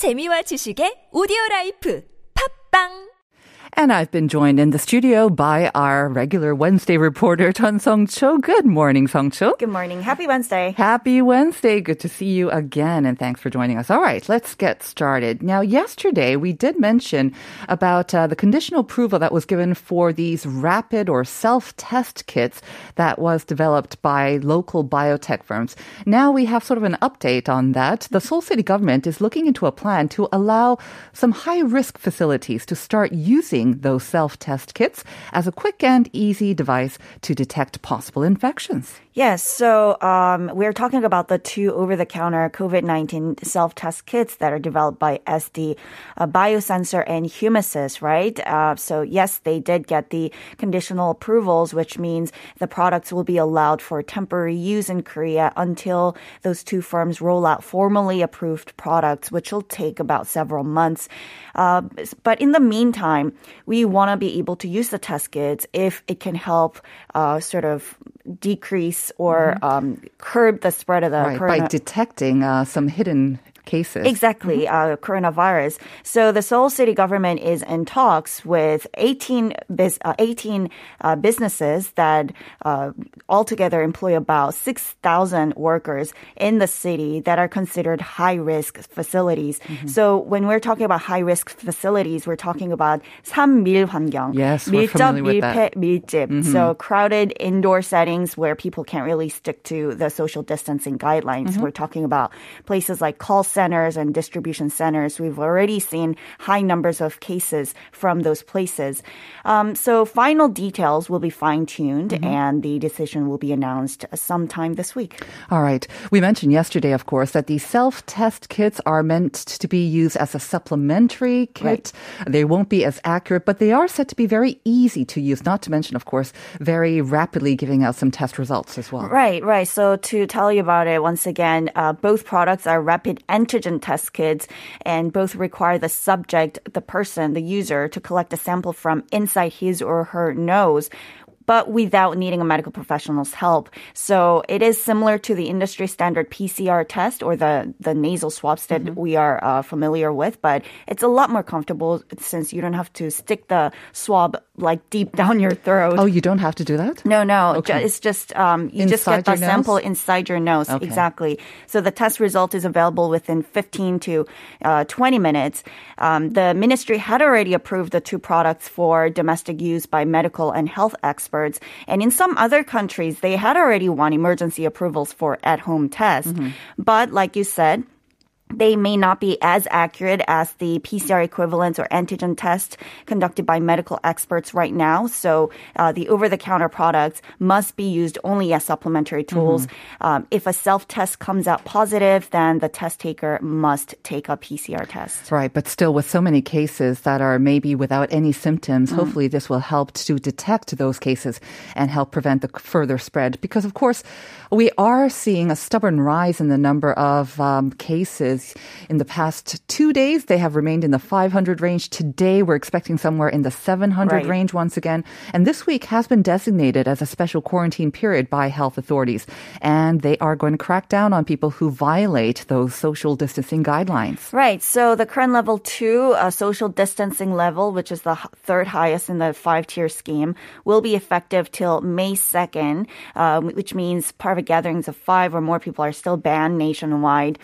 재미와 지식의 오디오 라이프. 팝빵 And I've been joined in the studio by our regular Wednesday reporter, Chun Song Cho. Good morning, Song Cho. Good morning. Happy Wednesday. Happy Wednesday. Good to see you again, and thanks for joining us. All right, let's get started. Now, yesterday we did mention about uh, the conditional approval that was given for these rapid or self-test kits that was developed by local biotech firms. Now we have sort of an update on that. The Seoul City government is looking into a plan to allow some high-risk facilities to start using those self-test kits as a quick and easy device to detect possible infections. Yes, so um, we're talking about the two over-the-counter COVID-19 self-test kits that are developed by SD uh, Biosensor and Humasis, right? Uh, so yes, they did get the conditional approvals, which means the products will be allowed for temporary use in Korea until those two firms roll out formally approved products, which will take about several months. Uh, but in the meantime, we want to be able to use the test kits if it can help uh, sort of decrease or mm-hmm. um, curb the spread of the right, corona- by detecting uh, some hidden cases. Exactly, mm-hmm. uh, coronavirus. So the Seoul city government is in talks with 18, biz, uh, 18 uh, businesses that uh, altogether employ about 6,000 workers in the city that are considered high risk facilities. Mm-hmm. So when we're talking about high risk facilities, we're talking about 삼밀 환경. Yes, we're 밀접, with that. 밀집. Mm-hmm. So crowded indoor settings where people can't really stick to the social distancing guidelines. Mm-hmm. We're talking about places like call centers and distribution centers. We've already seen high numbers of cases from those places. Um, so final details will be fine tuned mm-hmm. and the decision will be announced sometime this week. All right. We mentioned yesterday, of course, that the self test kits are meant to be used as a supplementary kit. Right. They won't be as accurate, but they are said to be very easy to use, not to mention, of course, very rapidly giving out some test results as well. Right, right. So to tell you about it, once again, uh, both products are rapid antigen test kits, and both require the subject, the person, the user, to collect a sample from inside his or her nose but without needing a medical professional's help. So it is similar to the industry standard PCR test or the, the nasal swabs that mm-hmm. we are uh, familiar with, but it's a lot more comfortable since you don't have to stick the swab like deep down your throat. Oh, you don't have to do that? No, no. Okay. It's just, um, you inside just get the sample inside your nose. Okay. Exactly. So the test result is available within 15 to uh, 20 minutes. Um, the ministry had already approved the two products for domestic use by medical and health experts And in some other countries, they had already won emergency approvals for at home tests. Mm-hmm. But like you said, they may not be as accurate as the PCR equivalents or antigen test conducted by medical experts right now. So uh, the over-the-counter products must be used only as supplementary tools. Mm-hmm. Um, if a self-test comes out positive, then the test taker must take a PCR test. Right, but still, with so many cases that are maybe without any symptoms, mm. hopefully this will help to detect those cases and help prevent the further spread. Because of course, we are seeing a stubborn rise in the number of um, cases in the past two days, they have remained in the 500 range. Today, we're expecting somewhere in the 700 right. range once again. And this week has been designated as a special quarantine period by health authorities. And they are going to crack down on people who violate those social distancing guidelines. Right. So the current level two uh, social distancing level, which is the third highest in the five tier scheme, will be effective till May 2nd, uh, which means private gatherings of five or more people are still banned nationwide.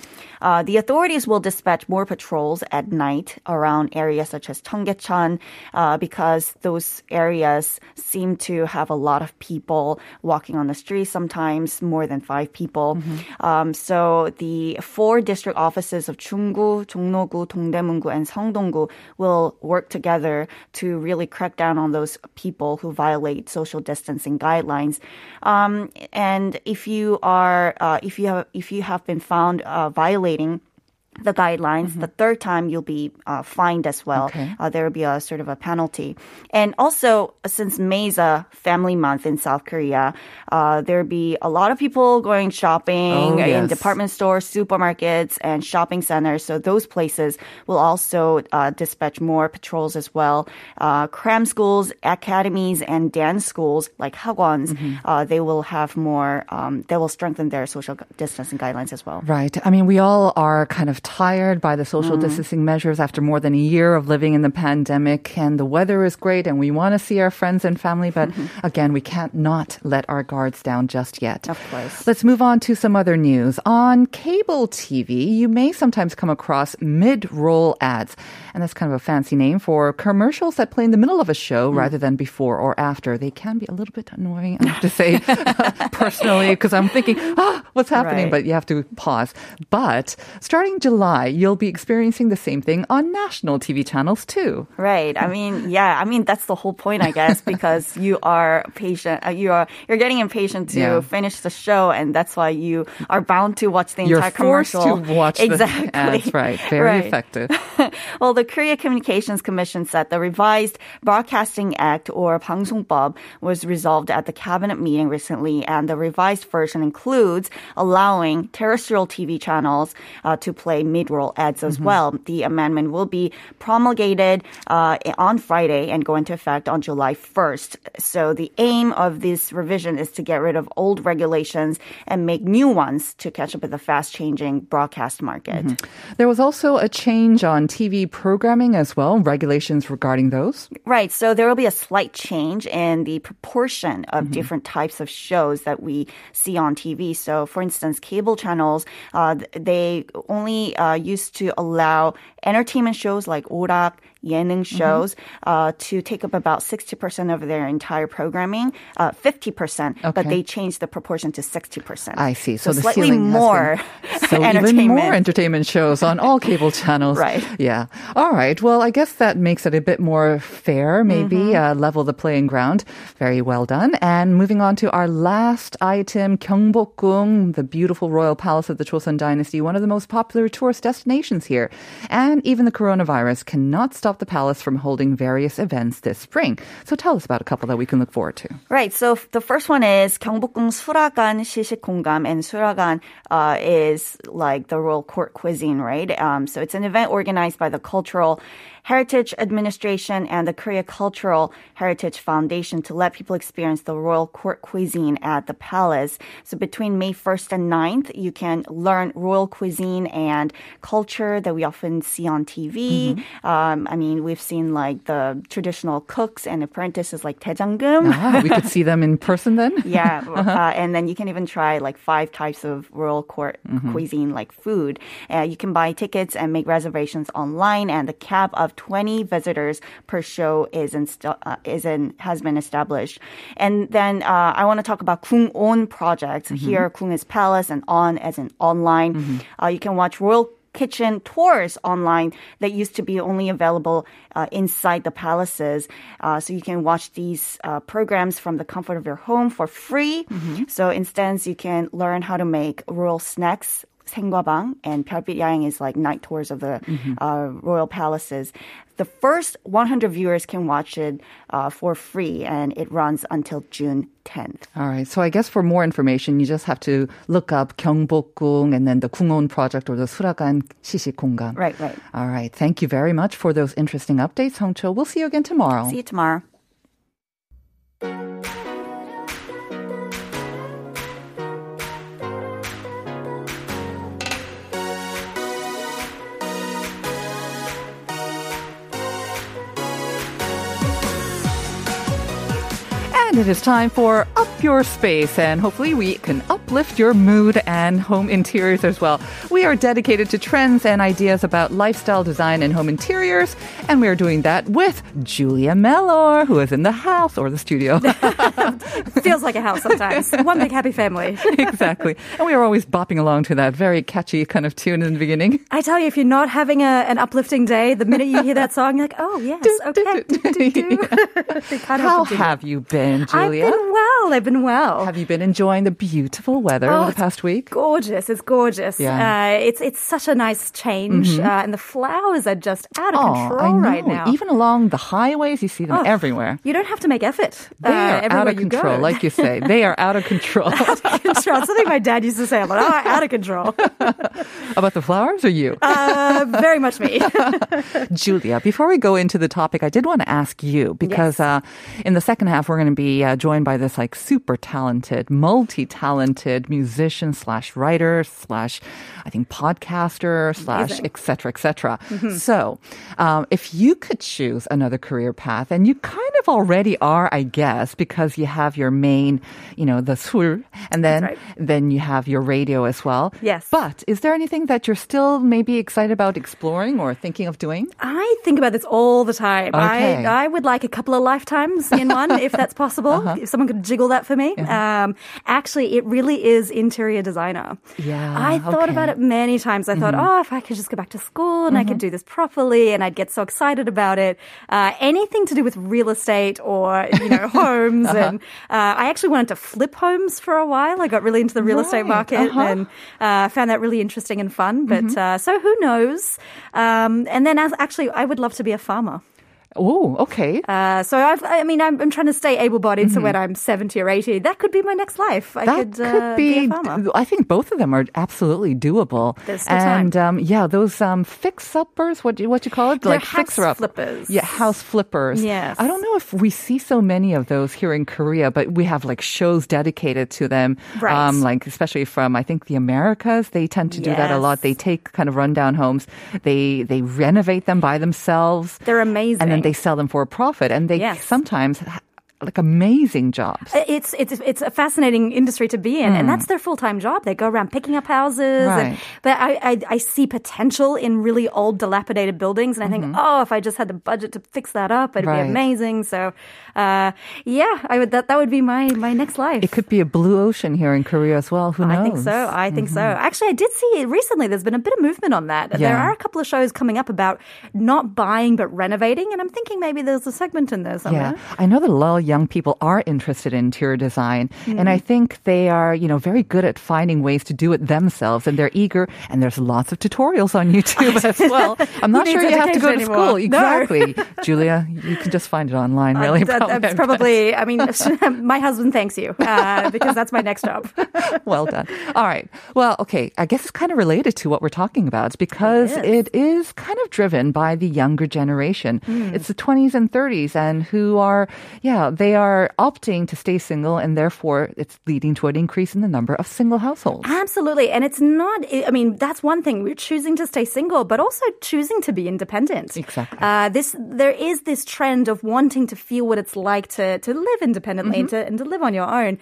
Uh, the authorities will dispatch more patrols at night around areas such as Cheonggyecheon uh, because those areas seem to have a lot of people walking on the streets, sometimes more than five people. Mm-hmm. Um, so the four district offices of Jung-gu, Jongno-gu, Dongdaemun-gu, and Seongdong-gu will work together to really crack down on those people who violate social distancing guidelines. Um, and if you are, uh, if you have, if you have been found uh, violating the guidelines. Mm-hmm. The third time, you'll be uh, fined as well. Okay. Uh, there will be a sort of a penalty. And also, since May is a family month in South Korea, uh, there'll be a lot of people going shopping oh, yes. in department stores, supermarkets, and shopping centers. So those places will also uh, dispatch more patrols as well. Uh, cram schools, academies, and dance schools like hagwons, mm-hmm. Uh, they will have more. Um, they will strengthen their social distancing guidelines as well. Right. I mean, we all are kind of tired by the social mm-hmm. distancing measures after more than a year of living in the pandemic. And the weather is great and we want to see our friends and family. But mm-hmm. again, we can't not let our guards down just yet. Of course. Let's move on to some other news. On cable TV, you may sometimes come across mid-roll ads. And that's kind of a fancy name for commercials that play in the middle of a show mm. rather than before or after. They can be a little bit annoying, I have to say, personally, because I'm thinking, ah, what's happening? Right. But you have to pause. But starting July, you'll be experiencing the same thing on national TV channels too. Right. I mean, yeah. I mean, that's the whole point, I guess, because you are patient. Uh, you are you're getting impatient to Yeah. finish the show, and that's why you are bound to watch the You're entire forced commercial. to watch exactly. the ads, right? Very Right. effective. well, the Korea Communications Commission said the revised Broadcasting Act or 방송법 was resolved at the cabinet meeting recently, and the revised version includes allowing terrestrial TV channels uh, to play mid-roll ads as well. The amendment will be promulgated uh, on Friday and go into effect on July 1st. So the aim of this revision is to get rid of old regulations and make new ones to catch up with the fast-changing broadcast market. There was also a change on TV programming as well, regulations regarding those. Right. So there will be a slight change in the proportion of different types of shows that we see on TV. So, for instance, cable channels, uh, they only uh, used to allow entertainment shows like 오 Yening mm-hmm. shows mm-hmm. uh, to take up about 60% of their entire programming, uh, 50%, okay. but they changed the proportion to 60%. I see. So, so slightly more so even more entertainment shows on all cable channels. right. Yeah. All right. Well, I guess that makes it a bit more fair, maybe mm-hmm. uh, level the playing ground. Very well done. And moving on to our last item, Gyeongbokgung, the beautiful royal palace of the Joseon dynasty, one of the most popular tourist destinations here. And even the coronavirus cannot stop the palace from holding various events this spring. So tell us about a couple that we can look forward to. Right. So f- the first one is 경복궁 수라간 시식공감, and 수라간 uh, is like the royal court cuisine, right? Um, so it's an event organized by the Cultural Heritage Administration and the Korea Cultural Heritage Foundation to let people experience the royal court cuisine at the palace. So between May 1st and 9th, you can learn royal cuisine and culture that we often see on TV. Mm-hmm. Um, I mean, we've seen like the traditional cooks and apprentices like Dae Jang Geum. Ah, we could see them in person then? yeah. Uh-huh. Uh, and then you can even try like five types of royal court mm-hmm. cuisine like food. Uh, you can buy tickets and make reservations online and the cap of 20 visitors per show is insta- uh, is in has been established. And then uh, I want to talk about Kung On project. Here, Kung is palace, and On as in online. Uh, you can watch royal kitchen tours online that used to be only available uh, inside the palaces. Uh, so you can watch these uh, programs from the comfort of your home for free. So instance, you can learn how to make royal snacks. Saenggwabang, and Pyarbit is like night tours of the mm-hmm. uh, royal palaces. The first 100 viewers can watch it uh, for free, and it runs until June 10th. All right. So I guess for more information, you just have to look up Gyeongbokgung and then the Kungon project or the Suragan Shishikungang. Right, right. All right. Thank you very much for those interesting updates, Hongcho. We'll see you again tomorrow. See you tomorrow. And it is time for Up Your Space, and hopefully we can uplift your mood and home interiors as well. We are dedicated to trends and ideas about lifestyle design and home interiors, and we are doing that with Julia Mellor, who is in the house or the studio. Feels like a house sometimes. One big happy family. exactly. And we are always bopping along to that very catchy kind of tune in the beginning. I tell you, if you're not having a, an uplifting day, the minute you hear that song, you're like, oh, yes, okay. How help but do have you been, that. I've been. I've been well. Have you been enjoying the beautiful weather Oh, over the past week? Gorgeous. It's gorgeous. Yeah. Mm-hmm. Uh, it's it's such a nice change. Uh, and the flowers are just out of Oh, control right now. Even along the highways, you see them Oh, everywhere. You don't have to make effort. They uh, are out of control, go. like you say. They are out of control. out of control. Something my dad used to say a lot. Oh, out of control. About the flowers or you? Uh, very much me. Julia, before we go into the topic, I did want to ask you because uh, in the second half, we're going to be uh, joined by this like super talented, multi-talented musician slash writer slash, I think podcaster slash et cetera, et cetera. Mm-hmm. So, um, if you could choose another career path, and you kind of already are, I guess, because you have your main, you know, the 술, and then right. then you have your radio as well. Yes. But is there anything that you're still maybe excited about exploring or thinking of doing? I think about this all the time. Okay. I, I would like a couple of lifetimes in one, if that's possible. Uh-huh. If someone could jiggle that for me. Um, actually, it really is interior designer. Yeah, I thought okay. about it many times. I thought, oh, if I could just go back to school and I could do this properly and I'd get so excited about it. Uh, anything to do with real estate or, you know, homes. And uh, I actually wanted to flip homes for a while. I got really into the real estate market uh-huh. and uh, found that really interesting and fun. But uh, so who knows? Um, and then as actually, I would love to be a farmer. Oh, okay. Uh, so I've, I mean, I'm, I'm trying to stay able-bodied. So when I'm 70 or 80, that could be my next life. I that could, uh, be, a farmer. I think both of them are absolutely doable. There's and um, yeah, those um, fix-uppers, what do you, what you call it? They're like fixer-up. flippers. Yeah, house flippers. Yes. I don't know if we see so many of those here in Korea, but we have like shows dedicated to them. Right. Um, like especially from I think the Americas, they tend to do that a lot. They take kind of rundown homes, they they renovate them by themselves. They're amazing. They sell them for a profit, and they Yes. sometimes like amazing jobs. Uh, it's it's it's a fascinating industry to be in, and mm. that's their full time job. They go around picking up houses, and, Right. but I, I I see potential in really old, dilapidated buildings, and I think, mm-hmm. oh, if I just had the budget to fix that up, it'd Right. be amazing. So, uh, yeah, I would that that would be my my next life. It could be a blue ocean here in Korea as well. Who knows? I think so. I think so. Mm-hmm. Actually, I did see recently. There's been a bit of movement on that. There are a couple of shows coming up about not buying but renovating, and I'm thinking maybe there's a segment in there somewhere. Yeah, I know lot of young people are interested in interior design, and I think they are, you know, very good at finding ways to do it themselves, and they're eager. And there's lots of tutorials on YouTube as well. I'm not sure you have to go to school. anymore? No. Exactly, Julia. You can just find it online. Really, Uh, that- that's probably. I mean, my husband thanks you uh, because that's my next job. well done. All right. Well, okay. I guess it's kind of related to what we're talking about because It it is kind of driven by the younger generation. Hmm. It's the 20s and 30s and who are, yeah, they are opting to stay single and therefore it's leading to an increase in the number of single households. Absolutely, and it's not. I mean, that's one thing. We're choosing to stay single, but also choosing to be independent. Exactly. Uh, this there is this trend of wanting to feel what it's like to to live independently and, to, and to live on your own.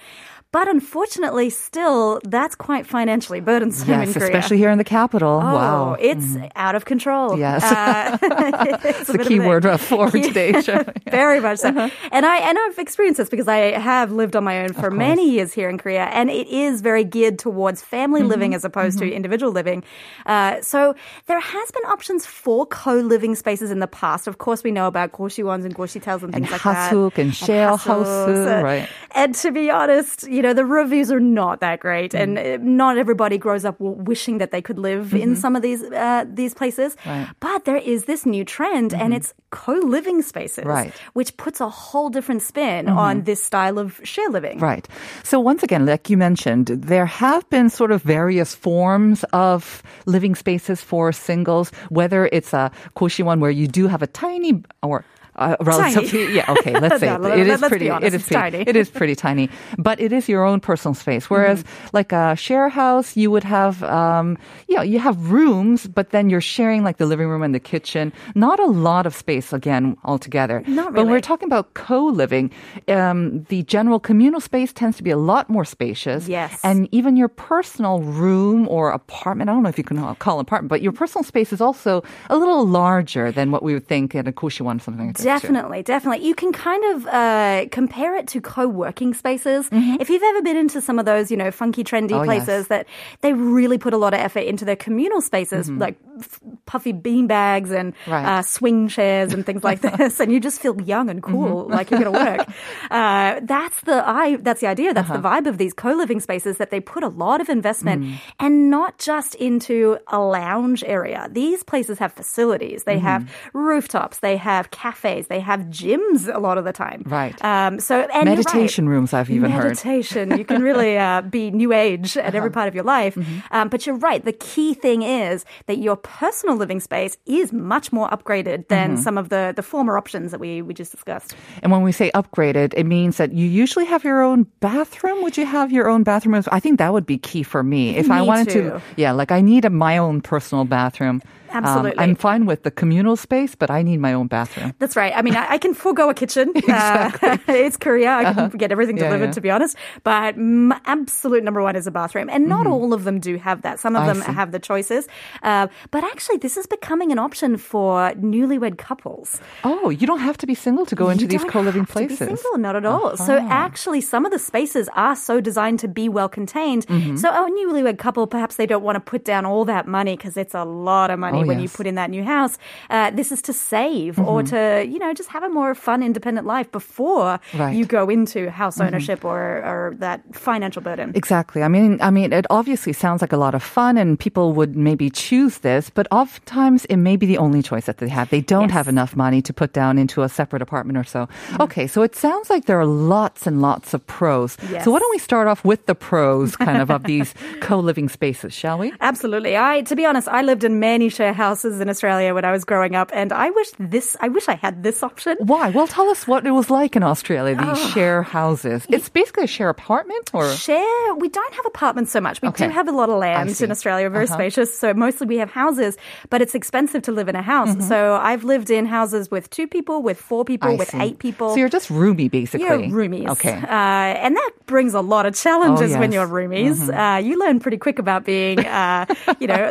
But unfortunately, still, that's quite financially burdensome in Yes, Korea. especially here in the capital. Oh, wow. it's out of control. Yes. Uh, It's it's a the key word for today's show. Very much so. Uh-huh. And I and I've experienced this because I have lived on my own for many years here in Korea, and it is very geared towards family Mm-hmm. living as opposed to individual living. Uh, so there has been options for co-living spaces in the past. Of course, we know about goshiwons and goshitels and And things like that. hasuk and share houses, Uh, right. And to be honest, you know the reviews are not that great, and uh, not everybody grows up wishing that they could live in some of these uh, these places. Right. But there is this new trend, and it's co-living spaces, Right. which puts a whole different spin mm-hmm. on this style of share living. Right. So once again, like you mentioned, there have been sort of various forms of living spaces for singles, whether it's a goshiwon where you do have a tiny or uh, relatively, yeah, okay, let's say No, it, it is pretty, it is pretty, tiny. it is pretty tiny, but it is your own personal space. Whereas Mm-hmm. like a share house, you would have, um, you know, you have rooms, but then you're sharing like the living room and the kitchen. Not a lot of space again altogether. Not really. But we're talking about co-living, um, the general communal space tends to be a lot more spacious. Yes. And even your personal room or apartment, I don't know if you can call apartment, but your personal space is also a little larger than what we would think in a goshiwon, something like that. Definitely, definitely. You can kind of uh, compare it to co-working spaces. If you've ever been into some of those, you know, funky, trendy Mm-hmm. Oh, yes. places that they really put a lot of effort into their communal spaces, like f- puffy bean bags and Mm-hmm. Right. Mm-hmm. uh, swing chairs and things like this, and you just feel young and cool, like you're going to work. Uh, that's the I. That's the idea. That's Uh-huh. the vibe of these co-living spaces that they put a lot of investment Mm. and not just into a lounge area. These places have facilities. They have Mm-hmm. rooftops. They have cafes. Cafes. They have gyms a lot of the time. Right. Um, so and you're right. Meditation rooms, I've even heard. Meditation. you can really uh, be new age at every part of your life. Um, but you're right. The key thing is that your personal living space is much more upgraded than some of the, the former options that we, we just discussed. And when we say upgraded, it means that you usually have your own bathroom. Would you have your own bathroom? I think that would be key for me. If I wanted too. to, yeah, like I need a, my own personal bathroom. Um, Absolutely. I'm fine with the communal space, but I need my own bathroom. That's right. I mean, I, I can forego a kitchen. Uh, it's Korea. I can get everything Uh-huh. Yeah, delivered, yeah. to be honest. But mm, absolute number one is a bathroom. And not all of them do have that. Some of Mm-hmm. I them see. have the choices. Uh, but actually, this is becoming an option for newlywed couples. Oh, you don't have to be single to go into You these co-living have be places. Uh-huh. single, not at all. So actually, some of the spaces are so designed to be well contained. Mm-hmm. So a newlywed couple, perhaps they don't want to put down all that money because it's a lot of money Oh, when you yes. Mm-hmm. put in that new house. Uh, this is to save or to you know just have a more fun, independent life before Right. Mm-hmm. you go into house ownership or or that financial burden. Exactly. I mean, I mean, it obviously sounds like a lot of fun, and people would maybe choose this, but oftentimes it may be the only choice that they have. They don't Yes. have enough money to put down into a separate apartment or so. Okay, so it sounds like there are lots and lots of pros. Yes. So why don't we start off with the pros, kind of, of these co-living spaces, shall we? Absolutely. I, to be honest, I lived in many share houses in Australia when I was growing up, and I wish this. I wish I had this option. Why? Well, tell us what it was like in Australia. These Oh. share houses. It's basically a share apartment, or Share, we don't have apartments so much. We Okay. do have a lot of land in Australia, very Uh-huh. spacious. So mostly we have houses, but it's expensive to live in a house. Mm-hmm. So I've lived in houses with two people, with four people, I with see. eight people. So you're just roomy, basically. You're roomies. Okay. Uh, and that brings a lot of challenges Oh, when you're roomies. Uh, you learn pretty quick about being, uh, you know,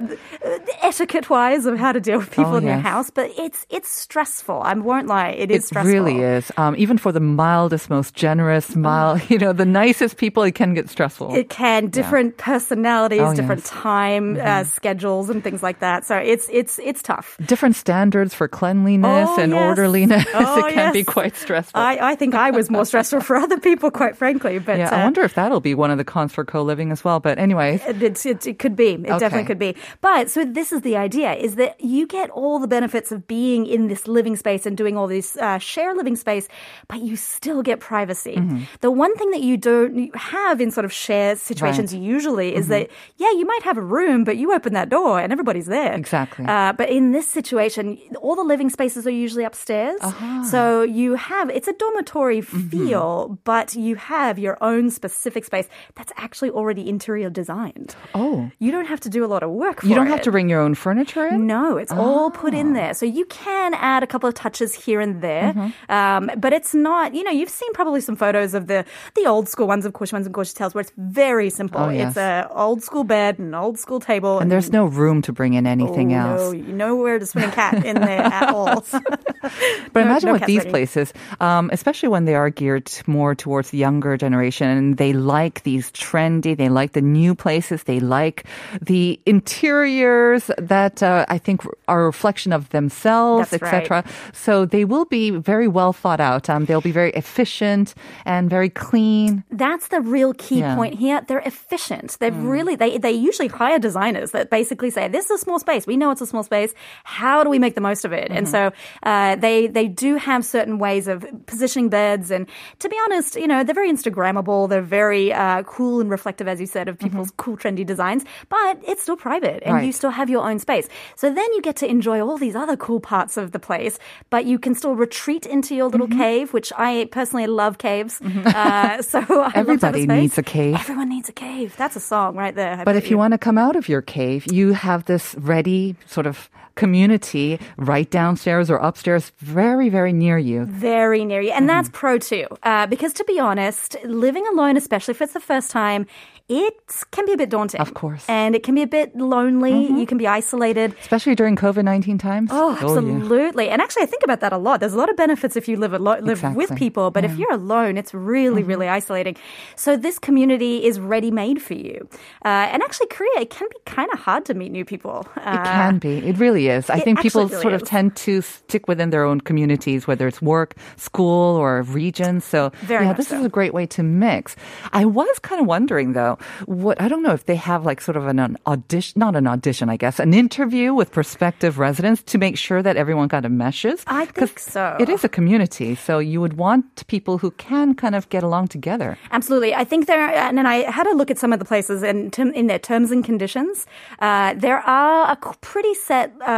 etiquette wise of how to deal with people Oh, in your house. But it's it's stressful. I won't lie. It is It stressful. really is. Um, even for the mildest, most generous, mild, you know, the nicest people, it can get stressful. It can different personalities, Oh, different yes. Mm-hmm. time uh, schedules, and things like that. So it's it's it's tough. Different standards for cleanliness Oh, and yes. orderliness. Oh, it can be quite stressful. I, I think I was more stressful for other people, quite frankly. But yeah, uh, I wonder if that'll be one of the cons for co-living as well. But anyway, It, it, it could be. It definitely could be. But so this is the idea: is that you get all the benefits of being in this living space and doing all this uh, share living space, but you still get privacy. Mm-hmm. The one thing that you don't have in sort of share situations usually is Mm-hmm. that yeah, you might have a room, but you open that door and everybody's there. Exactly. Uh, but in this situation, all the living spaces are usually upstairs, Uh-huh. so you have it's a dormitory Mm-hmm. feel, but you have your own specific space that's actually already interior designed. oh, You don't have to do a lot of work for you don't it. have to bring your own furniture in? No, it's all put in there. So you can add a couple of touches here and there, Mm-hmm. um, but it's not. You know, you've seen probably some photos of the the old school ones of Goshiwons and Goshitels where it's very simple. Oh, yes. It's a old school bed, an old school table, And there's no room to bring in anything oh, else. No, you nowhere to swing a cat in there at all. But No- imagine no with these setting. places, um, especially when they are geared more towards the younger generation, and they like these trendy, they like the new places, they like the interiors that uh, I think are a reflection of themselves, etc. So they will be very well thought out. Um, they'll be very efficient and very clean. That's the real key Yeah. Mm. point here. They're efficient. They've really they they usually hire designers that basically say, "This is a small space. We know it's a small space. How do we make the most of it?" And so Mm-hmm. uh, they they do have certain ways of positioning beds. And to be honest, you know, they're very Instagrammable. They're very uh, cool and reflective, as you said, of people's cool trendy designs. But it's still private, and you Mm-hmm. Still have your own space. So then you get to enjoy all these other cool parts of the place. But you can still retreat into your little Mm-hmm. cave, which I personally love caves. Uh, so I love to have Everybody needs a cave. Everyone needs a cave. That's a song right there. I But if you want to come out of your cave, you have this ready sort of community right downstairs or upstairs, very, very near you. very near you, and that's Mm-hmm. pro too. Uh, because to be honest, living alone, especially if it's the first time, it can be a bit daunting. Of course. Mm-hmm. and it can be a bit lonely. You can be isolated. Especially during COVID 19 times. Oh, yeah. absolutely. And actually, I think about that a lot. There's a lot of benefits if you live alo- live with people, but if you're alone, it's really, Mm-hmm. really isolating. So this community is ready made for you. Uh, and actually, Korea, it can be kind of hard to meet new people. Uh, It can be. It really is. I it think people really sort of is. tend to stick within their own communities, whether it's work, school, or region. So, Very yeah, this so. is a great way to mix. I was kind of wondering, though, what I don't know if they have like sort of an, an audition, not an audition, I guess, an interview with prospective residents to make sure that everyone kind of meshes. I think so. It is a community, so you would want people who can kind of get along together. Absolutely. I think there, and then I had a look at some of the places in, in their terms and conditions. Uh, there are a pretty set uh,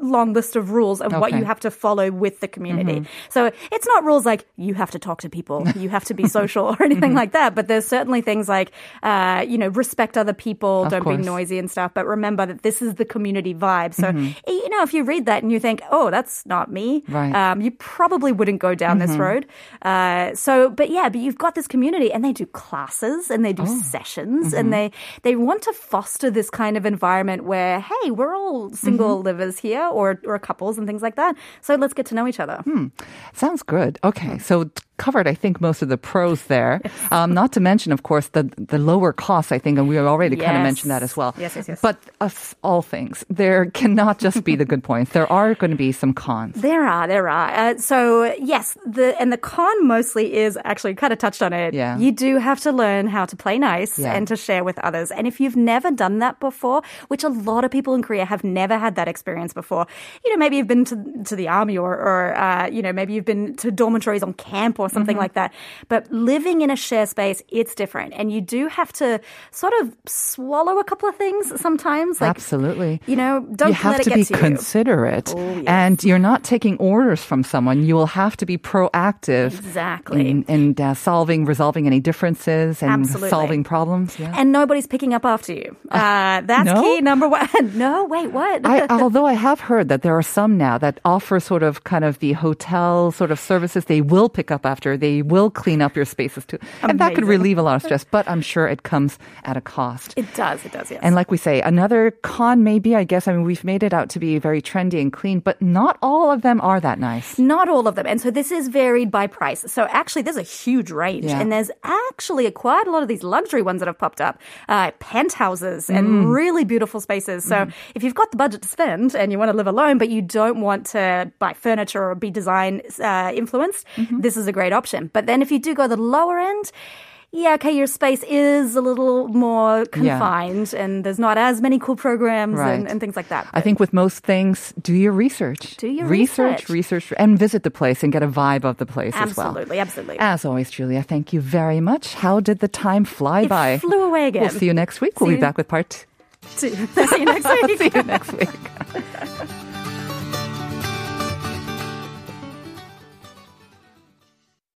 long list of rules of what you have to follow with the community. So it's not rules like you have to talk to people, you have to be social or anything like that. But there's certainly things like, uh, you know, respect other people, Of don't be noisy and stuff. But remember that this is the community vibe. So, you know, if you read that and you think, oh, that's not me, Right. um, you probably wouldn't go down this road. Uh, so, but yeah, but you've got this community and they do classes and they do sessions and they, they want to foster this kind of environment where, hey, we're all single livers here or, or couples and things like that. So let's get to know each other. Hmm. Sounds good. Okay, so covered, I think, most of the pros there. Um, not to mention, of course, the the lower costs. I think, and we already kind of mentioned that as well. Yes, yes, yes. But of all things, there cannot just be the good points. There are going to be some cons. There are, there are. Uh, so yes, the and the con mostly is actually kind of touched on it. Yeah. You do have to learn how to play nice Yeah. and to share with others. And if you've never done that before, which a lot of people in Korea have never had that experience before, you know, maybe you've been to to the army or or uh, you know maybe you've been to dormitories on camp or something Mm-hmm. like that. But living in a share space, it's different, and you do have to sort of swallow a couple of things sometimes. Like Absolutely. you know, don't you have let to it be to you. considerate, Oh, yes. and you're not taking orders from someone. You will have to be proactive Exactly. in, in uh, solving, resolving any differences, and Absolutely. solving problems. Yeah. and nobody's picking up after you. Uh, that's no? key number one. no, wait, what? I, although I have heard that there are some now that offer sort of kind of the hotel sort of services, they will pick up after, they will clean up your spaces too. And that could relieve a lot of stress, but I'm sure it comes at a cost. it does, it does, yes. And like we say, another con maybe, I guess, I mean, we've made it out to be very trendy and clean, but not all of them are that nice. not all of them. And so this is varied by price. So actually, there's a huge range. Yeah. And there's actually a, quite a lot of these luxury ones that have popped up uh, penthouses Mm. and really beautiful spaces. So if you've got the budget to spend and you want to live alone, but you don't want to buy furniture or be design uh, influenced, Mm-hmm. this is a great option. But then if you do go to the lower end, yeah, okay, your space is a little more Yeah. confined and there's not as many cool programs Right. and, and things like that. I think with most things, do your research. Do your research. research. Research, and visit the place and get a vibe of the place as well. Absolutely, absolutely. As always, Julia, thank you very much. How did the time fly It by? flew away again. We'll see you next week. We'll See be back with part two. See you next week. see you next week.